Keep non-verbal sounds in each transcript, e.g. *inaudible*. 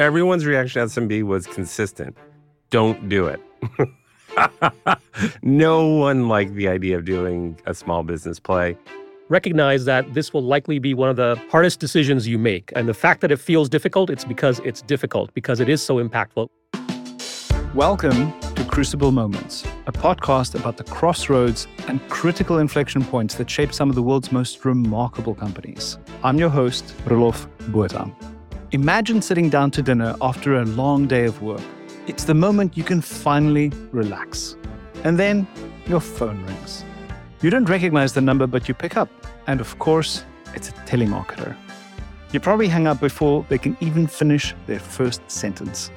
Everyone's reaction to SMB was consistent. Don't do it. *laughs* no one liked the idea of doing a small business play. Recognize that this will likely be one of the hardest decisions you make. And the fact that it feels difficult, it's because it's difficult, because it is so impactful. Welcome to Crucible Moments, a podcast about the crossroads and critical inflection points that shape some of the world's most remarkable companies. I'm your host, Roelof Botha. Imagine sitting down to dinner after a long day of work. It's the moment you can finally relax. And then your phone rings. You don't recognize the number, but you pick up. And of course, it's a telemarketer. You probably hang up before they can even finish their first sentence.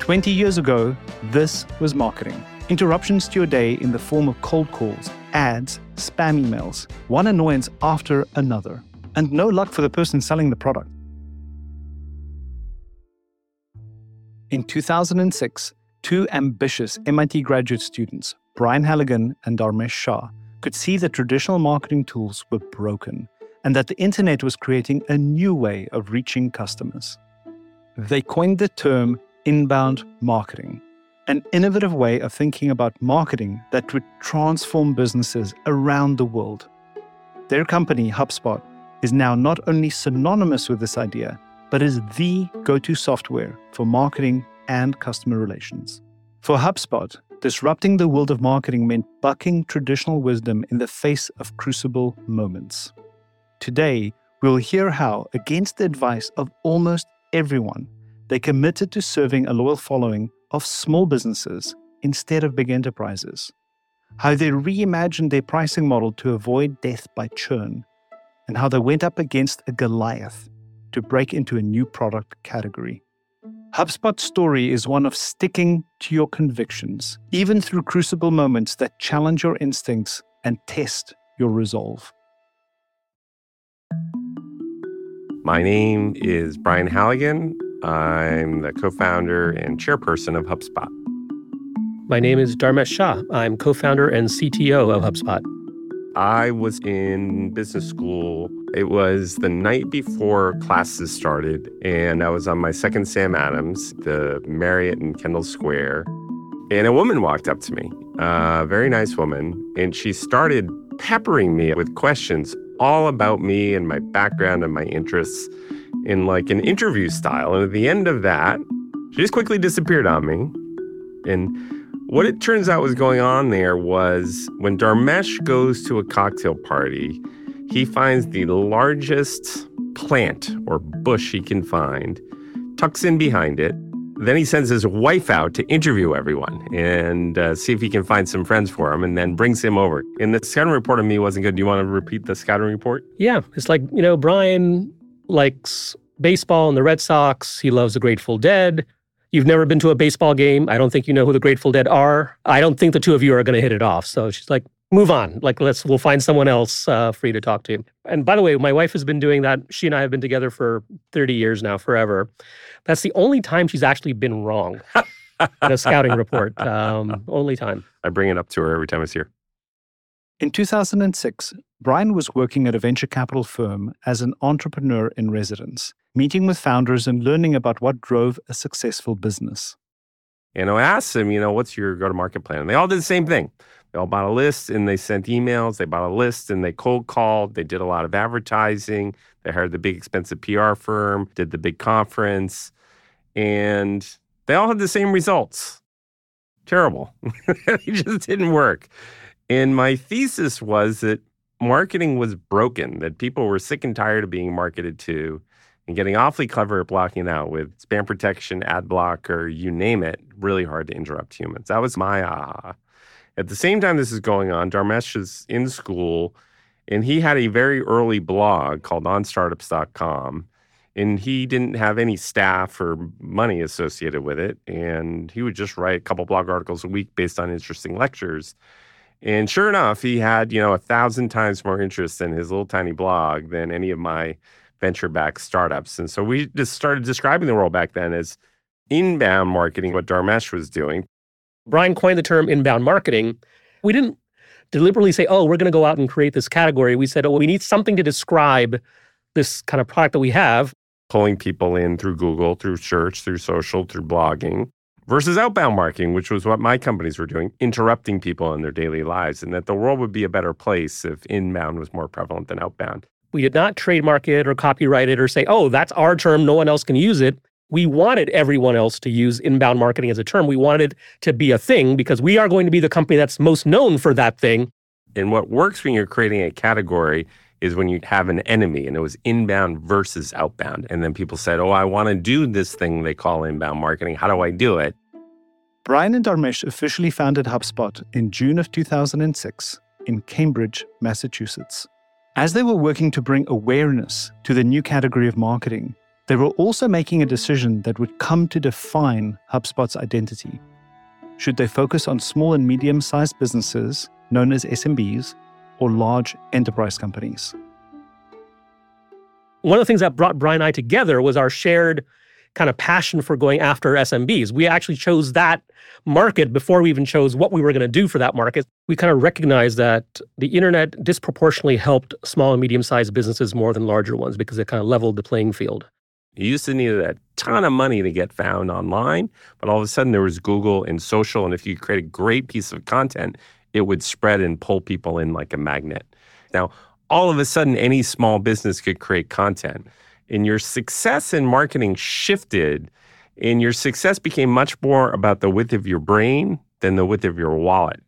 20 years ago, this was marketing. Interruptions to your day in the form of cold calls, ads, spam emails, one annoyance after another, and no luck for the person selling the product. In 2006, two ambitious MIT graduate students, Brian Halligan and Dharmesh Shah, could see that traditional marketing tools were broken and that the internet was creating a new way of reaching customers. They coined the term inbound marketing, an innovative way of thinking about marketing that would transform businesses around the world. Their company, HubSpot, is now not only synonymous with this idea, but is the go to software for marketing and customer relations. For HubSpot, disrupting the world of marketing meant bucking traditional wisdom in the face of crucible moments. Today, we'll hear how, against the advice of almost everyone, they committed to serving a loyal following of small businesses instead of big enterprises. How they reimagined their pricing model to avoid death by churn, and how they went up against a Goliath to break into a new product category. HubSpot's story is one of sticking to your convictions, even through crucible moments that challenge your instincts and test your resolve. My name is Brian Halligan. I'm the co founder and chairperson of HubSpot. My name is Dharmesh Shah. I'm co founder and CTO of HubSpot. I was in business school. It was the night before classes started, and I was on my second Sam Adams, the Marriott in Kendall Square. And a woman walked up to me, a very nice woman, and she started peppering me with questions all about me and my background and my interests in like an interview style. And at the end of that, she just quickly disappeared on me. And what it turns out was going on there was when Dharmesh goes to a cocktail party, he finds the largest plant or bush he can find, tucks in behind it. Then he sends his wife out to interview everyone and uh, see if he can find some friends for him and then brings him over. And the scouting report on me wasn't good. Do you want to repeat the scouting report? Yeah. It's like, you know, Brian likes baseball and the Red Sox. He loves the Grateful Dead. You've never been to a baseball game. I don't think you know who the Grateful Dead are. I don't think the two of you are going to hit it off. So she's like, move on. Like, let's, we'll find someone else uh, for you to talk to. And by the way, my wife has been doing that. She and I have been together for 30 years now, forever. That's the only time she's actually been wrong *laughs* in a scouting report. Um, only time. I bring it up to her every time I see her. In 2006, Brian was working at a venture capital firm as an entrepreneur in residence meeting with founders and learning about what drove a successful business. And I asked them, you know, what's your go to market plan? And they all did the same thing. They all bought a list and they sent emails. They bought a list and they cold called. They did a lot of advertising. They hired the big expensive PR firm, did the big conference, and they all had the same results. Terrible. *laughs* it just didn't work. And my thesis was that marketing was broken, that people were sick and tired of being marketed to and getting awfully clever at blocking out with spam protection, ad blocker, you name it, really hard to interrupt humans. That was my aha. At the same time this is going on, Dharmesh is in school and he had a very early blog called onstartups.com and he didn't have any staff or money associated with it and he would just write a couple blog articles a week based on interesting lectures and sure enough he had you know a thousand times more interest in his little tiny blog than any of my venture backed startups. And so we just started describing the world back then as inbound marketing, what Dharmesh was doing. Brian coined the term inbound marketing. We didn't deliberately say, oh, we're going to go out and create this category. We said, oh, we need something to describe this kind of product that we have. pulling people in through Google, through search, through social, through blogging, versus outbound marketing, which was what my companies were doing, interrupting people in their daily lives, and that the world would be a better place if inbound was more prevalent than outbound. We did not trademark it or copyright it or say, oh, that's our term, no one else can use it. We wanted everyone else to use inbound marketing as a term. We wanted it to be a thing because we are going to be the company that's most known for that thing. And what works when you're creating a category is when you have an enemy, and it was inbound versus outbound. And then people said, Oh, I want to do this thing they call inbound marketing. How do I do it? Brian and Dharmesh officially founded HubSpot in June of 2006 in Cambridge, Massachusetts. As they were working to bring awareness to the new category of marketing, they were also making a decision that would come to define HubSpot's identity. Should they focus on small and medium sized businesses, known as SMBs, or large enterprise companies? One of the things that brought Brian and I together was our shared kind of passion for going after SMBs. We actually chose that market before we even chose what we were going to do for that market. We kind of recognized that the internet disproportionately helped small and medium sized businesses more than larger ones because it kind of leveled the playing field. You used to need a ton of money to get found online, but all of a sudden there was Google and social. And if you create a great piece of content, it would spread and pull people in like a magnet. Now, all of a sudden, any small business could create content. And your success in marketing shifted, and your success became much more about the width of your brain than the width of your wallet.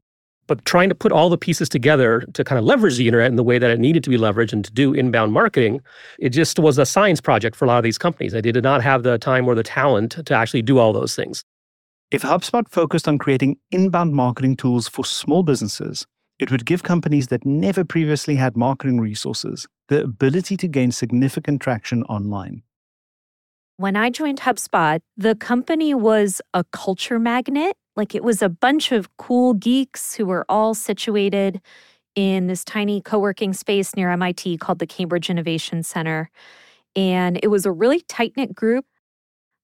But trying to put all the pieces together to kind of leverage the internet in the way that it needed to be leveraged and to do inbound marketing, it just was a science project for a lot of these companies. They did not have the time or the talent to actually do all those things. If HubSpot focused on creating inbound marketing tools for small businesses, it would give companies that never previously had marketing resources the ability to gain significant traction online. When I joined HubSpot, the company was a culture magnet. Like it was a bunch of cool geeks who were all situated in this tiny co working space near MIT called the Cambridge Innovation Center. And it was a really tight knit group.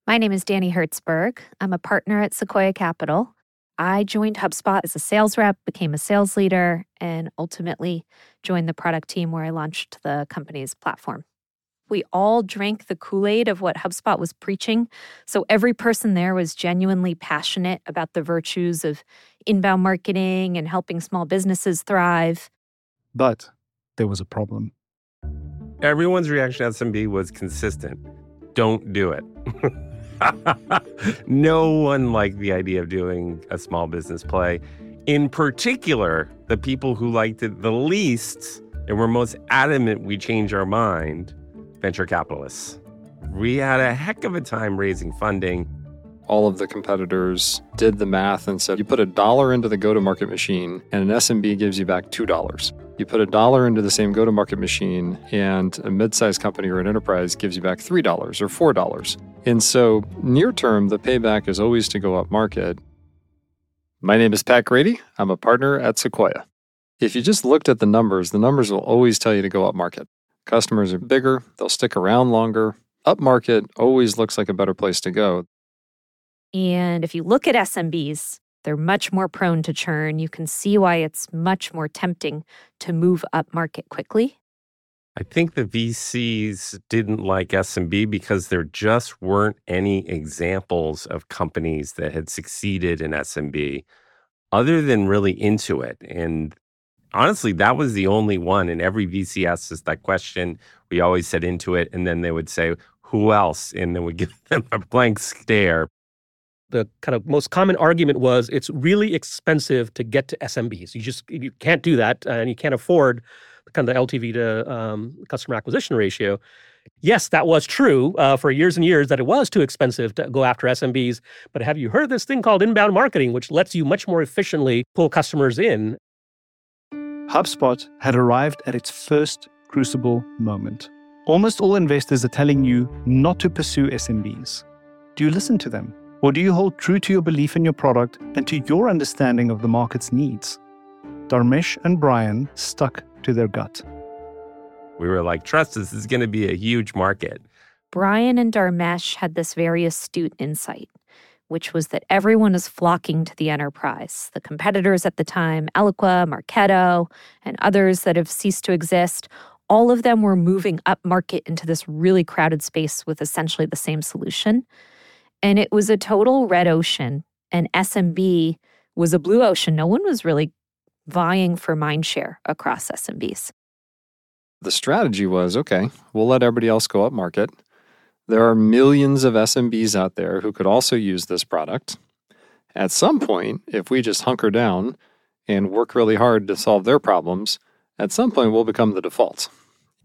My name is Dannie Herzberg. I'm a partner at Sequoia Capital. I joined HubSpot as a sales rep, became a sales leader, and ultimately joined the product team where I launched the company's platform. We all drank the Kool Aid of what HubSpot was preaching. So every person there was genuinely passionate about the virtues of inbound marketing and helping small businesses thrive. But there was a problem. Everyone's reaction to SMB was consistent don't do it. *laughs* no one liked the idea of doing a small business play. In particular, the people who liked it the least and were most adamant we change our mind venture capitalists. We had a heck of a time raising funding. All of the competitors did the math and said you put a dollar into the go to market machine, and an SMB gives you back $2. You put a dollar into the same go to market machine, and a mid sized company or an enterprise gives you back $3 or $4. And so, near term, the payback is always to go up market. My name is Pat Grady. I'm a partner at Sequoia. If you just looked at the numbers, the numbers will always tell you to go up market. Customers are bigger, they'll stick around longer. Upmarket always looks like a better place to go. And if you look at SMBs, they're much more prone to churn. You can see why it's much more tempting to move upmarket quickly. I think the VCs didn't like SMB because there just weren't any examples of companies that had succeeded in SMB other than really Intuit. And honestly, that was the only one. And every VC asks us that question. We always said Intuit. And then they would say, who else? And then we *laughs* give them a blank stare the kind of most common argument was it's really expensive to get to SMBs. You just you can't do that, and you can't afford the kind of the LTV to um, customer acquisition ratio. Yes, that was true uh, for years and years that it was too expensive to go after SMBs. But have you heard this thing called inbound marketing, which lets you much more efficiently pull customers in? HubSpot had arrived at its first crucible moment. Almost all investors are telling you not to pursue SMBs. Do you listen to them? Or do you hold true to your belief in your product and to your understanding of the market's needs? Dharmesh and Brian stuck to their gut. We were like, trust us, this is going to be a huge market. Brian and Dharmesh had this very astute insight, which was that everyone is flocking to the enterprise. The competitors at the time, Eloqua, Marketo, and others that have ceased to exist, all of them were moving up market into this really crowded space with essentially the same solution. And it was a total red ocean. And SMB was a blue ocean. No one was really vying for mind share across SMBs. The strategy was okay, we'll let everybody else go up market. There are millions of SMBs out there who could also use this product. At some point, if we just hunker down and work really hard to solve their problems, at some point we'll become the default.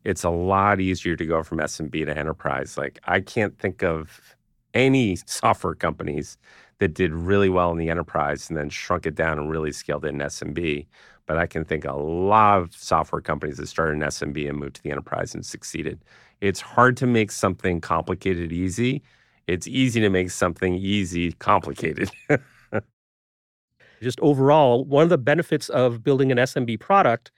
It's a lot easier to go from SMB to enterprise. Like, I can't think of any *laughs* software companies that did really well in the enterprise and then shrunk it down and really scaled it in SMB. But I can think a lot of software companies that started in SMB and moved to the enterprise and succeeded. It's hard to make something complicated easy. It's easy to make something easy complicated. *laughs* just overall, one of the benefits of building an SMB product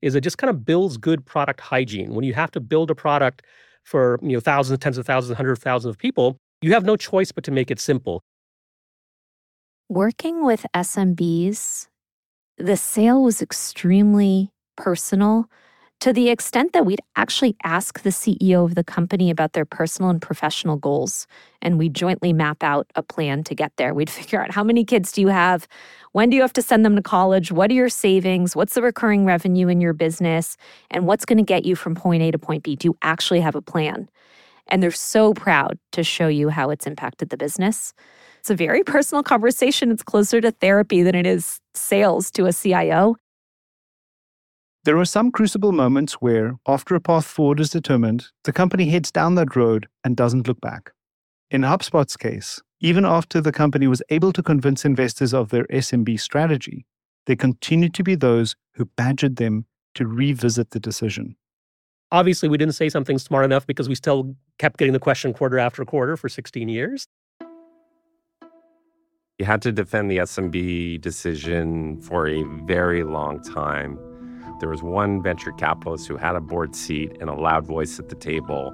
is it just kind of builds good product hygiene. When you have to build a product for you know thousands, tens of thousands, hundreds of thousands of people, you have no choice but to make it simple. Working with SMBs, the sale was extremely personal to the extent that we'd actually ask the CEO of the company about their personal and professional goals. And we jointly map out a plan to get there. We'd *laughs* figure out how many kids do you have? When do you have to send them to college? What are your savings? What's the recurring revenue in your business? And what's going to get you from point A to point B? Do you actually have a plan? And they're so proud to show you how it's impacted the business. It's a very *laughs* personal conversation. It's closer to therapy than it is sales to a CIO. There are some crucible moments where, after a path forward is determined, the company heads down that road and doesn't look back. In HubSpot's case, even after the company was able to convince investors of their SMB strategy, there continued to be those who badgered them to revisit the decision. Obviously, we didn't say something smart enough because we still kept getting the question quarter after quarter for 16 years. You had to defend the SMB decision for a very long time. There was one venture capitalist who had a board seat and a loud voice at the table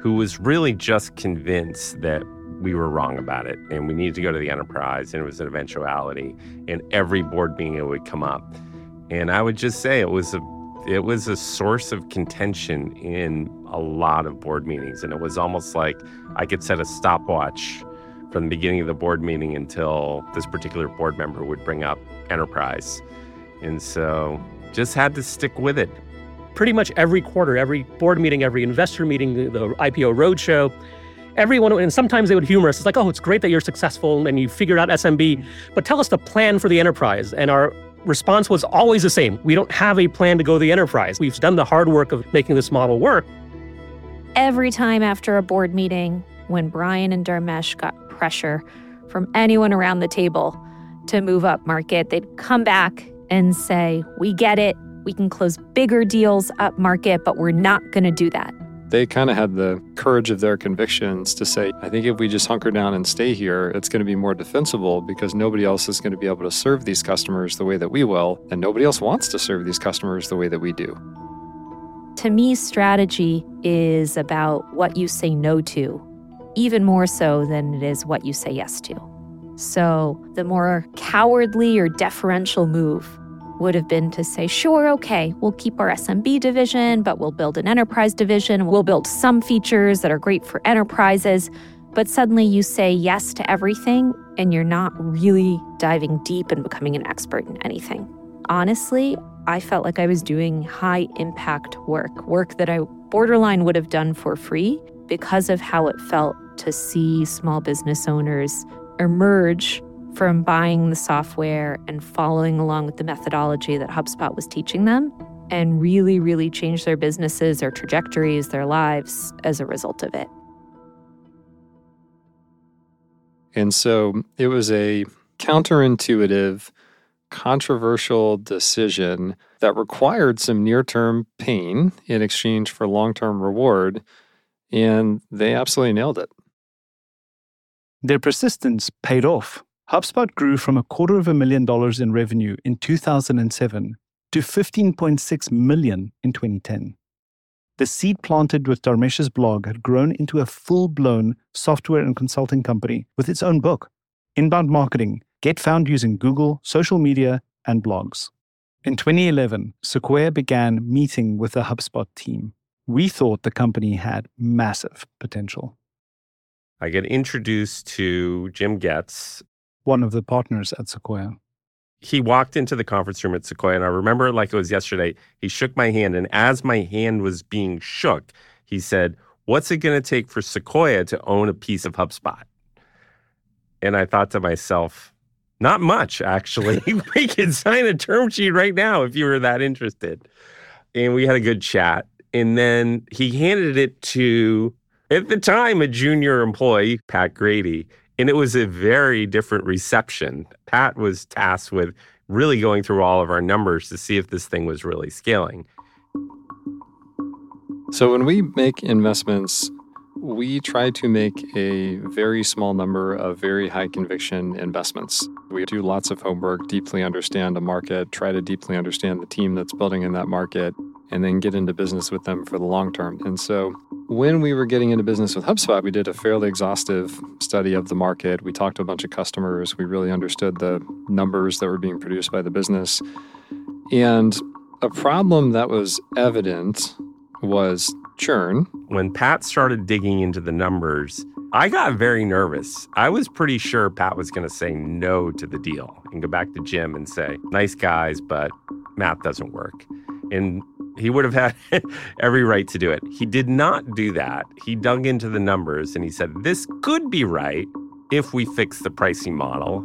who was really just convinced that we were wrong about it and we needed to go to the enterprise and it was an eventuality and every board meeting it would come up. And i would just say it was a it was a source of contention in a lot of board meetings. And it was almost like i could set a stopwatch from the beginning of the board meeting until this particular board member would bring up enterprise. And so just had to stick with it. Pretty much every quarter, every board meeting, every investor meeting, the, the IPO roadshow, everyone, and sometimes they would humor us. It's like, oh, it's great that you're successful and you figured out SMB, but tell us the plan for the enterprise. And our response was always the same. We don't have a plan to go to the enterprise. We've done the hard work of making this model work. Every time after a board meeting, when Brian and Dharmesh got pressure from anyone around the table to move up market, they'd come back and say, We get it. We can close bigger deals up market, but we're not going to do that. They kind of had the courage of their convictions to say, I think if we just hunker down and stay here, it's going to be more defensible because nobody else is going to be able to serve these customers the way that we will, and nobody else wants to serve these customers the way that we do. To me, strategy is about what you say no to, even more so than it is what you say yes to. So the more cowardly or deferential move would have been to say, sure, okay, we'll keep our SMB division, but we'll build an enterprise division. We'll build some features that are great for enterprises. But suddenly you say yes to everything and you're not really diving deep and becoming an expert in anything. Honestly, I felt like I was doing high impact work, work that I borderline would have done for free because of how it felt to see small business owners emerge from buying the software and following along with the methodology that HubSpot was teaching them and really, really change their businesses, their trajectories, their lives as a result of it. And so it was a counterintuitive, controversial decision that required some near term pain in exchange for long term reward. And they absolutely nailed it. Their persistence paid off. HubSpot grew from a quarter of a million dollars in revenue in 2007 to 15.6 million in 2010. The seed planted with Dharmesh's blog had grown into a full blown software and consulting company with its own book, Inbound Marketing Get Found Using Google, Social Media, and Blogs. In 2011, Sequoia began meeting with the HubSpot team. We thought the company had massive potential. I get introduced to Jim Goetz, one of the partners at Sequoia. He walked into the conference room at Sequoia, and I remember like it was yesterday. He shook my hand, and as my hand was being shook, he said, What's it going to take for Sequoia to own a piece of HubSpot? And I thought to myself, not much, actually. *laughs* we could *laughs* sign a term sheet right now if you were that interested. And we had a good chat. And then he handed it to, at the time, a junior employee, Pat Grady. And it was a very different reception. Pat was tasked with really going through all of our numbers to see if this thing was really scaling. So when we make investments, we try to make a very small number of very high conviction investments. We do lots of homework, deeply understand a market, try to deeply understand the team that's building in that market, and then get into business with them for the long term. And so when we were getting into business with HubSpot, we did a fairly exhaustive study of the market. We talked to a bunch of customers. We really understood the numbers that were being produced by the business. And a problem that was evident was churn. When Pat started digging into the numbers, I got very nervous. I was pretty sure Pat was going to say no to the deal and go back to Jim and say, nice guys, but math doesn't work. And he would have had *laughs* every right to do it. He did not do that. He dug into the numbers and he said, this could be right if we fix the pricing model.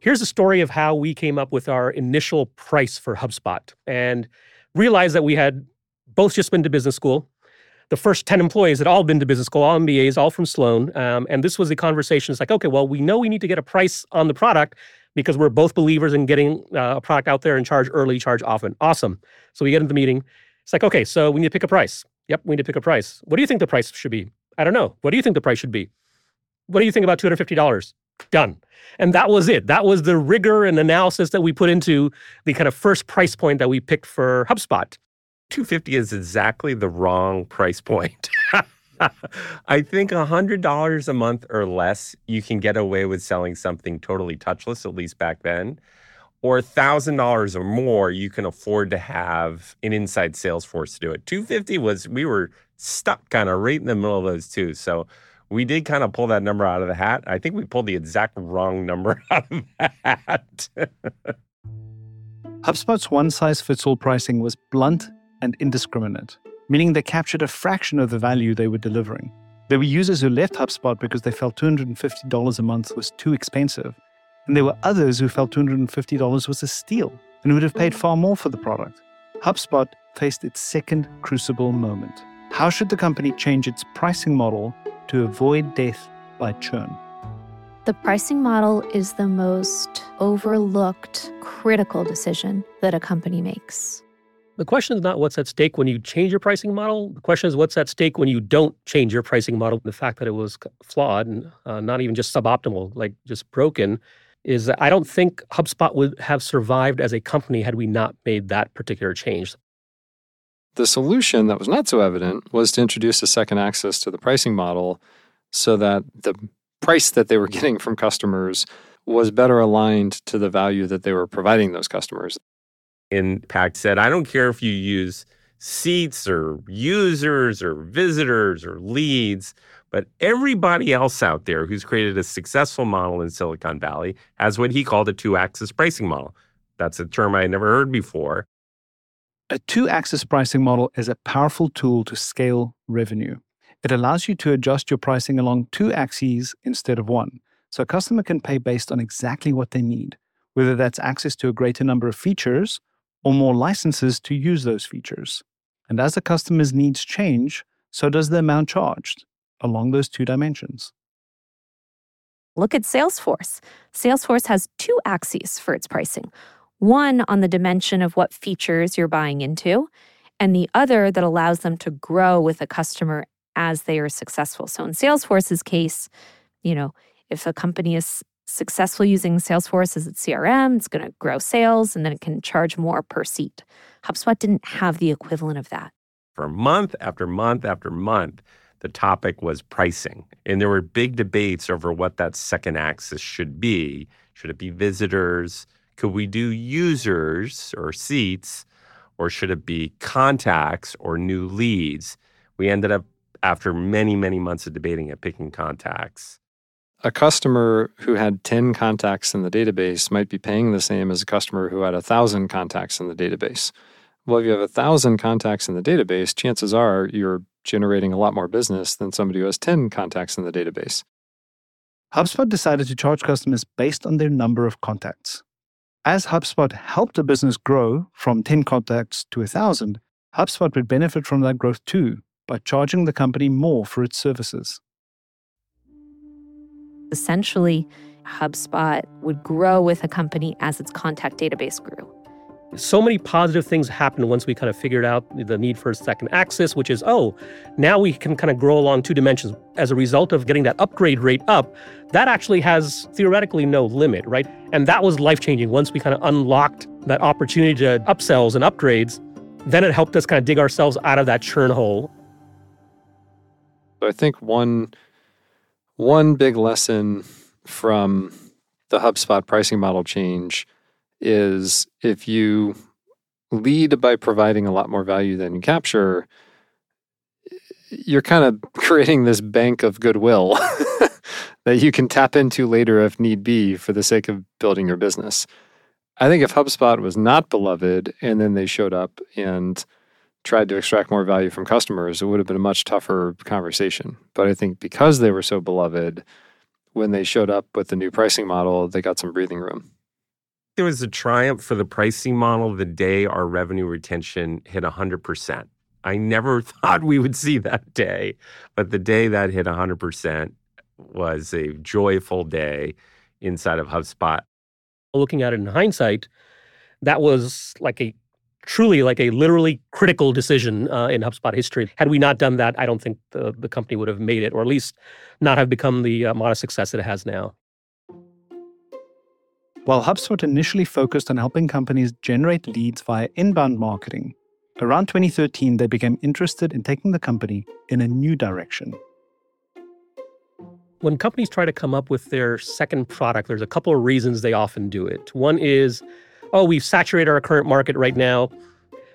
Here's a story of how we came up with our initial price for HubSpot and realized that we had both just been to business school. The first 10 employees had all been to business school, all MBAs, all from Sloan. Um, and this was the conversation. It's like, okay, well, we know we need to get a price on the product because we're both believers in getting uh, a product out there and charge early, charge often. Awesome. So we get into the meeting. It's like, okay, so we need to pick a price. Yep, we need to pick a price. What do you think the price should be? I don't know. What do you think the price should be? What do you think about $250? Done. And that was it. That was the rigor and analysis that we put into the kind of first price point that we picked for HubSpot. 250 is exactly the wrong price point. *laughs* *laughs* I think $100 a month or less, you can get away with selling something totally touchless, at least back then. Or $1,000 or more, you can afford to have an inside sales force to do it. 250 was, we were stuck kind of right in the middle of those two. So we did kind of pull that number out of the hat. I think we pulled the exact wrong number *laughs* out of the hat. HubSpot's one size fits all pricing was blunt and indiscriminate, meaning they captured a fraction of the value they were delivering. There were users who left HubSpot because they felt $250 a month was too expensive, and there were others who felt $250 was a steal and would have paid far more for the product. HubSpot faced its second crucible moment. How should the company change its pricing model to avoid death by churn? The pricing model is the most overlooked, critical decision that a company makes. The question is not what's at stake when you change your pricing model. The question is what's at stake when you don't change your pricing model. The fact that it was flawed and uh, not even just suboptimal, like just broken, is that I don't think HubSpot would have survived as a company had we not made that particular change. The solution that was not so evident was to introduce a second axis to the pricing model so that the price that they were *laughs* getting from customers was better aligned to the value that they were providing those customers. Impact said, I don't care if you use seats or users or visitors or leads, but everybody else out there who's created a successful model in Silicon Valley has what he called a two axis pricing model. That's a term I never heard before. A two axis pricing model is a powerful tool to scale revenue. It allows you to adjust your pricing along two axes instead of one. So a customer can pay based on exactly what they need, whether that's access to a greater number of features or more licenses to use those features. And as the customer's needs change, so does the amount charged along those two dimensions. Look at Salesforce. Salesforce has two axes for its pricing one on the dimension of what features you're buying into, and the other that allows them to grow with a customer as they are successful. So in Salesforce's case, you know, if a company is successful using Salesforce as its CRM, it's going to grow sales and then it can charge more per seat. HubSpot didn't have the equivalent of that. For month after month after month, the topic was pricing. And there were big debates over what that second axis should be. Should it be visitors, Could we do users or seats, or should it be contacts or new leads? We ended up, after many, many months of debating it, picking contacts. A customer who had 10 contacts in the database might be paying the same as a customer who had 1,000 contacts in the database. Well, if you have 1,000 contacts in the database, chances are you're generating a lot more business than somebody who has 10 contacts in the database. HubSpot decided to charge customers based on their number of contacts. As HubSpot helped a business grow from 10 contacts to 1,000, HubSpot would benefit from that growth too by charging the company more for its services. Essentially, HubSpot would grow with a company as its contact database grew. So many positive things happened once we kind of figured out the need for a second axis, which is, oh, now we can kind of grow along two dimensions. As a result of getting that upgrade rate up, that actually has theoretically no limit, right? And that was life changing once we kind of unlocked that opportunity to upsells and upgrades. Then it helped us kind of dig ourselves out of that churn hole. So I think one one big lesson from the HubSpot pricing model change is if you lead by providing a lot more value than you capture, you're kind of *laughs* creating this bank of goodwill *laughs* that you can tap into later if need be for the sake of building your business. I think if HubSpot was not beloved and then they showed up and tried to extract more value from customers, it would have been a much tougher conversation. But I think because they were so beloved, when they showed up with the new pricing model, they got some breathing room there was a triumph for the pricing model the day our revenue retention hit 100%. I never *laughs* thought we would see that day, but the day that hit 100% was a joyful day inside of HubSpot. Looking at it in hindsight, that was like a truly like a literally critical decision uh, in HubSpot history. Had we not done that, I don't think the, the company would have made it, or at least not have become the uh, modest success that it has now. While HubSpot initially focused on helping companies generate leads via inbound marketing, around 2013 they became interested in taking the company in a new direction. When companies try to come up with their second product, there's a couple of reasons they often do it. One is, oh, we've saturated our current market right now.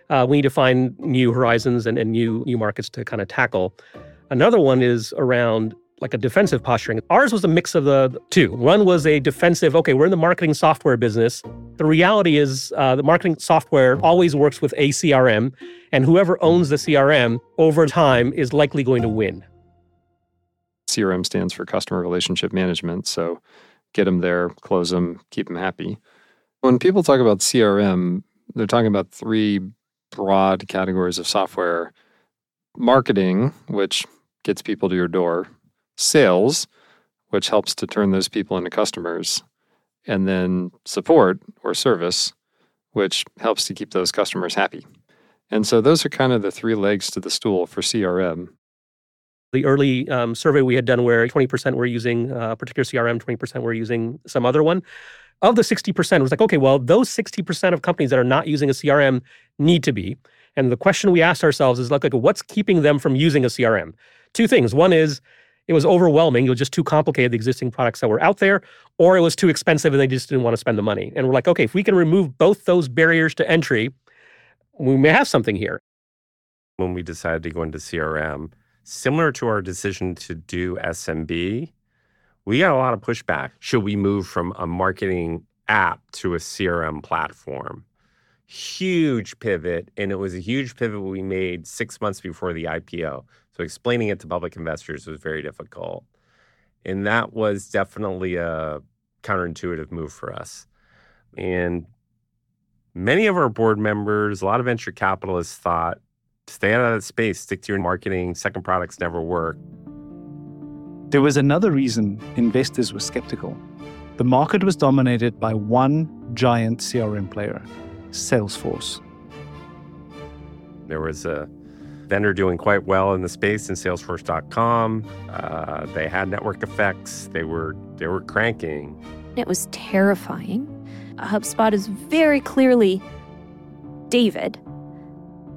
Uh, we need to find new horizons and, and new new markets to kind of tackle. Another one is around like a defensive posturing. Ours was a mix of the two. One was a defensive, okay, we're in the marketing software business. The reality is uh, the marketing software always works with a CRM, and whoever owns the CRM over time is likely going to win. CRM stands for customer relationship management. So get them there, close them, keep them happy. When people talk about CRM, they're talking about three broad categories of software marketing, which gets people to your door, sales, which helps to turn those people into customers, and then support or service, which helps to keep those customers happy. And so those are kind of the three legs to the stool for CRM. The early um, survey we had done where 20% were using a particular CRM, 20% were using some other one. Of the 60%, it was like, okay, well, those 60% of companies that are not using a CRM need to be. And the question we asked ourselves is like, like what's keeping them from using a CRM? Two things. One is it was overwhelming. It was just too complicated, the existing products that were out there, or it was too expensive and they just didn't want to spend the money. And we're like, okay, if we can remove both those barriers to entry, we may have something here. When we decided to go into CRM, similar to our decision to do SMB, we got a lot of pushback. Should we move from a marketing app to a CRM platform? Huge pivot. And it was a huge pivot we made six months before the IPO. So explaining it to public investors was very difficult. And that was definitely a counterintuitive move for us. And many of our board members, a lot of venture capitalists thought, stay out of that space, stick to your marketing, second products never work. There was another reason investors were skeptical. The market was dominated by one giant CRM player, Salesforce. There was a vendor doing quite well in the space in Salesforce.com. Uh, they had network effects. They were they were cranking. It was terrifying. HubSpot is very clearly David,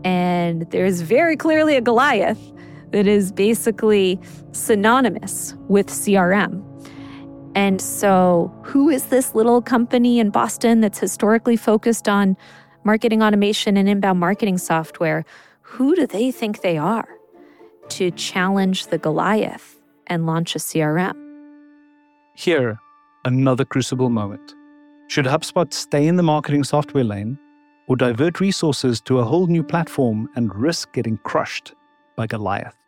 and there's very clearly a Goliath that is basically synonymous with CRM. And so, who is this little company in Boston that's historically focused on marketing automation and inbound marketing software? Who do they think they are to challenge the Goliath and launch a CRM? Here, another crucible moment. Should HubSpot stay in the marketing software lane or divert resources to a whole new platform and risk getting crushed by Goliath?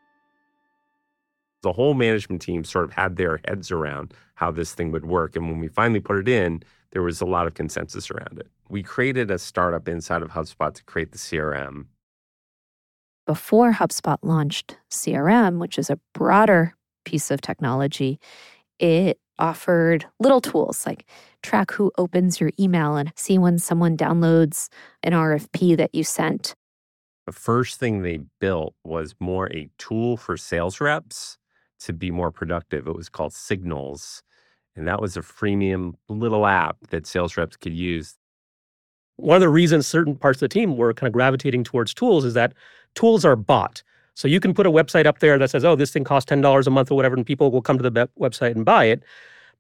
The whole management team sort of had their heads around how this thing would work. And when we finally put it in, there was a lot of consensus around it. We created a startup inside of HubSpot to create the CRM. Before HubSpot launched CRM, which is a broader piece of technology, it offered little tools like track who opens your email and see when someone downloads an RFP that you sent. The first thing they built was more a tool for sales reps to be more productive. It was called Signals. And that was a freemium little app that sales reps could use. One of the reasons certain parts of the team were kind of gravitating towards tools is that tools are bought. So you can put a website up there that says, oh, this thing costs $10 a month or whatever, and people will come to the website and buy it.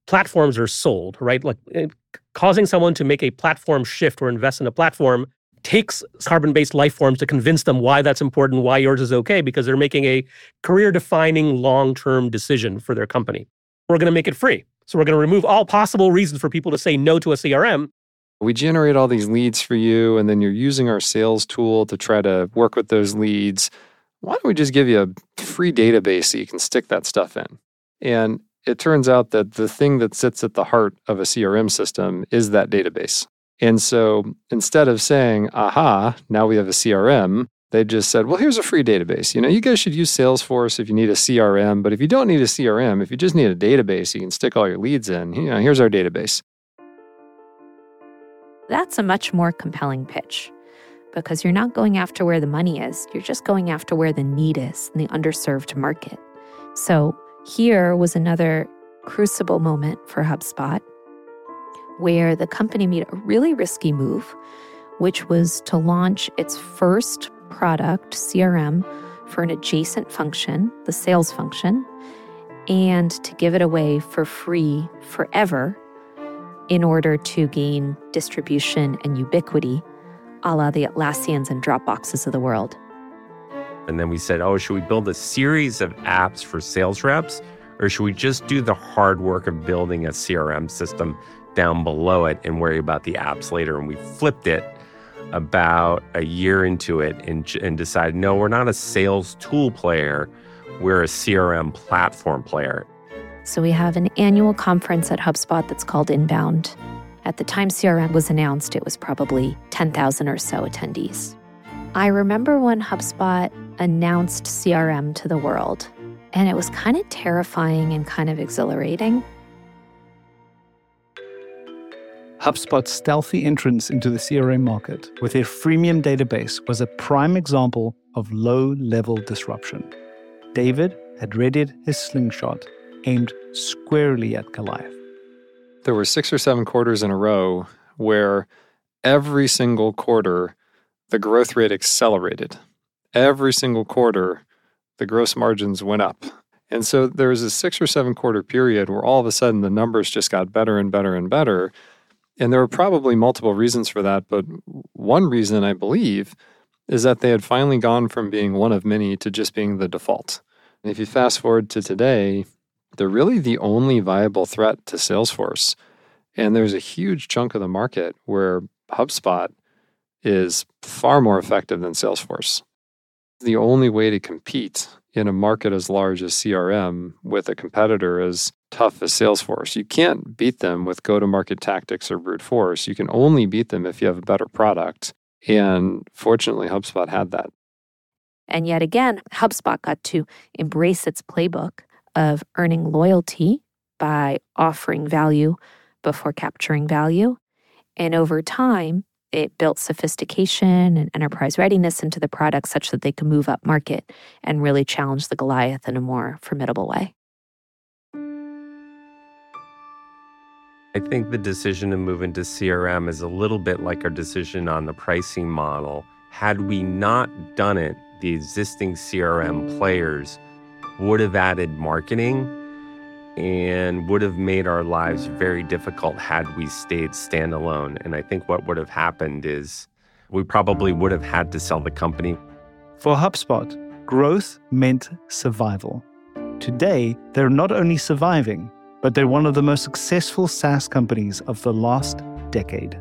Platforms are sold, right? Like eh, it, causing someone to make a platform shift or invest in a platform takes carbon based life forms to convince them why that's important, why yours is okay, because they're making a career defining long term decision for their company. We're going to make it free. So we're going to remove all possible reasons for people to say no to a CRM. We generate all these leads for you, and then you're using our sales tool to try to work with those leads why don't we just give you a free database so you can stick that stuff in? And it turns out that the thing that sits at the heart of a CRM system is that database. And so instead of saying, aha, now we have a CRM, they just said, well, here's a free database. You know, you guys should use Salesforce if you need a CRM, but if you don't need a CRM, if you just need a database, you can stick all your leads in. You know, here's our database. That's a much more compelling pitch because you're not going after where the money is, you're just going after where the need is in the underserved market. So here was another crucible moment for HubSpot where the company made a really risky move, which was to launch its first product, CRM, for an adjacent function, the sales function, and to give it away for free forever in order to gain distribution and ubiquity a la the Atlassians and Dropboxes of the world. And then we said, oh, should we build a series of apps for sales reps? Or should we just do the hard work of building a CRM system down below it and worry about the apps later? And we flipped it about a year into it and, and decided, no, we're not a sales tool player, we're a CRM platform player. So we have an annual conference at HubSpot that's called Inbound. At the time CRM was announced, it was probably 10,000 or so attendees. I remember when HubSpot announced CRM to the world, and it was kind of terrifying and kind of exhilarating. HubSpot's stealthy entrance into the CRM market with their freemium database was a prime example of low level disruption. David had readied his slingshot aimed squarely at Goliath there were six or seven quarters in a row where every single quarter the growth rate accelerated. Every single quarter the gross margins went up. And so there was a six or seven quarter period where all of a sudden the numbers just got better and better and better. And there were probably multiple reasons for that, but one reason I believe is that they had finally gone from being one of many to just being the default. And if you fast forward to today, they're really the only viable threat to Salesforce. And there's a huge chunk of the market where HubSpot is far more effective than Salesforce. The only way to compete in a market as large as CRM with a competitor as tough as Salesforce, you can't beat them with go to market tactics or brute force. You can only beat them if you have a better product. And fortunately, HubSpot had that. And yet again, HubSpot got to embrace its playbook of earning loyalty by offering value before capturing value. And over time, it built sophistication and enterprise readiness into the product such that they could move up market and really challenge the Goliath in a more formidable way. I think the decision to move into CRM is a little bit like our decision on the pricing model. Had we not done it, the existing CRM players would have added marketing and would have made our lives very difficult had we stayed standalone. And I think what would have happened is we probably would have had to sell the company. For HubSpot, growth meant survival. Today, they're not only surviving, but they're one of the most successful SaaS companies of the last decade.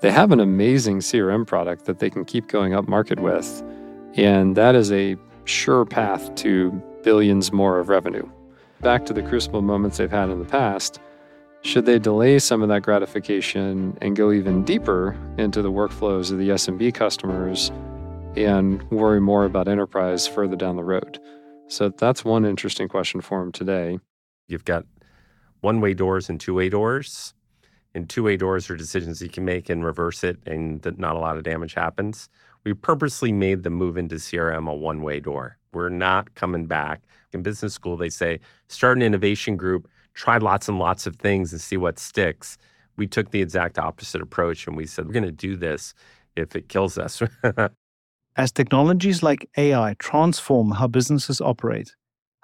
They have an amazing CRM product that they can keep going up market with, and that is a sure path to billions more of revenue back to the crucible moments they've had in the past, should they delay some of that gratification and go even deeper into the workflows of the SMB customers and worry more about enterprise further down the road? So that's one interesting question for them today. You've got one way doors and two way doors. And two way doors are decisions you can make and reverse it, and that not a lot of damage happens. We purposely made the move into CRM a one way door. We're not coming back. In business school, they say start an innovation group, try lots and lots of things and see what sticks. We took the exact opposite approach and we said, we're going to do this if it kills us. *laughs* As technologies like AI transform how businesses operate,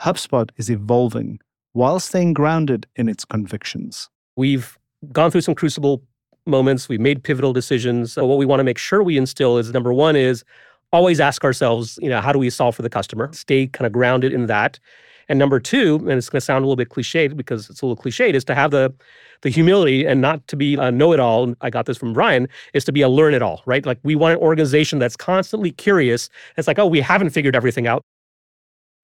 HubSpot is evolving while staying grounded in its convictions. We've gone through some crucible moments, we've made pivotal decisions. So what we want to make sure we instill is number one is always ask ourselves, you know, how do we solve for the customer? Stay kind of grounded in that. And number two, and it's going to sound a little bit cliched because it's a little cliched, is to have the the humility and not to be a know-it-all. I got this from Brian. Is to be a learn-it-all, right? Like we want an organization that's constantly curious. It's like, oh, we haven't figured everything out.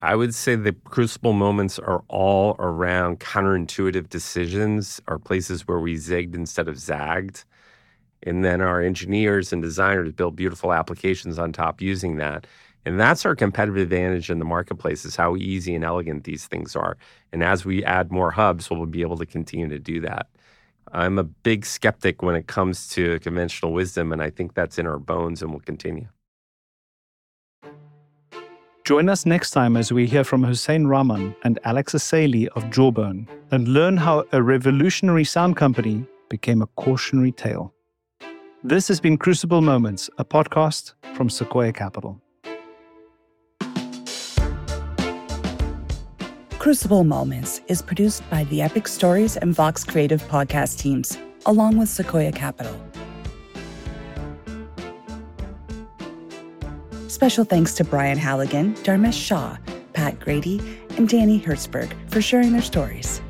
I would say the crucible moments are all around counterintuitive decisions, or places where we zigged instead of zagged. And then our engineers and designers build beautiful applications on top using that. And that's our competitive advantage in the marketplace is how easy and elegant these things are. And as we add more hubs, we'll be able to continue to do that. I'm a big skeptic when it comes to conventional wisdom, and I think that's in our bones and will continue. Join us next time as we hear from Hosain Rahman and Alex Asseily of Jawbone and learn how a revolutionary sound company became a cautionary tale. This has been Crucible Moments, a podcast from Sequoia Capital. Crucible Moments is produced by the Epic Stories and Vox Creative podcast teams, along with Sequoia Capital. Special thanks to Brian Halligan, Dharmesh Shah, Pat Grady, and Dannie Herzberg for sharing their stories.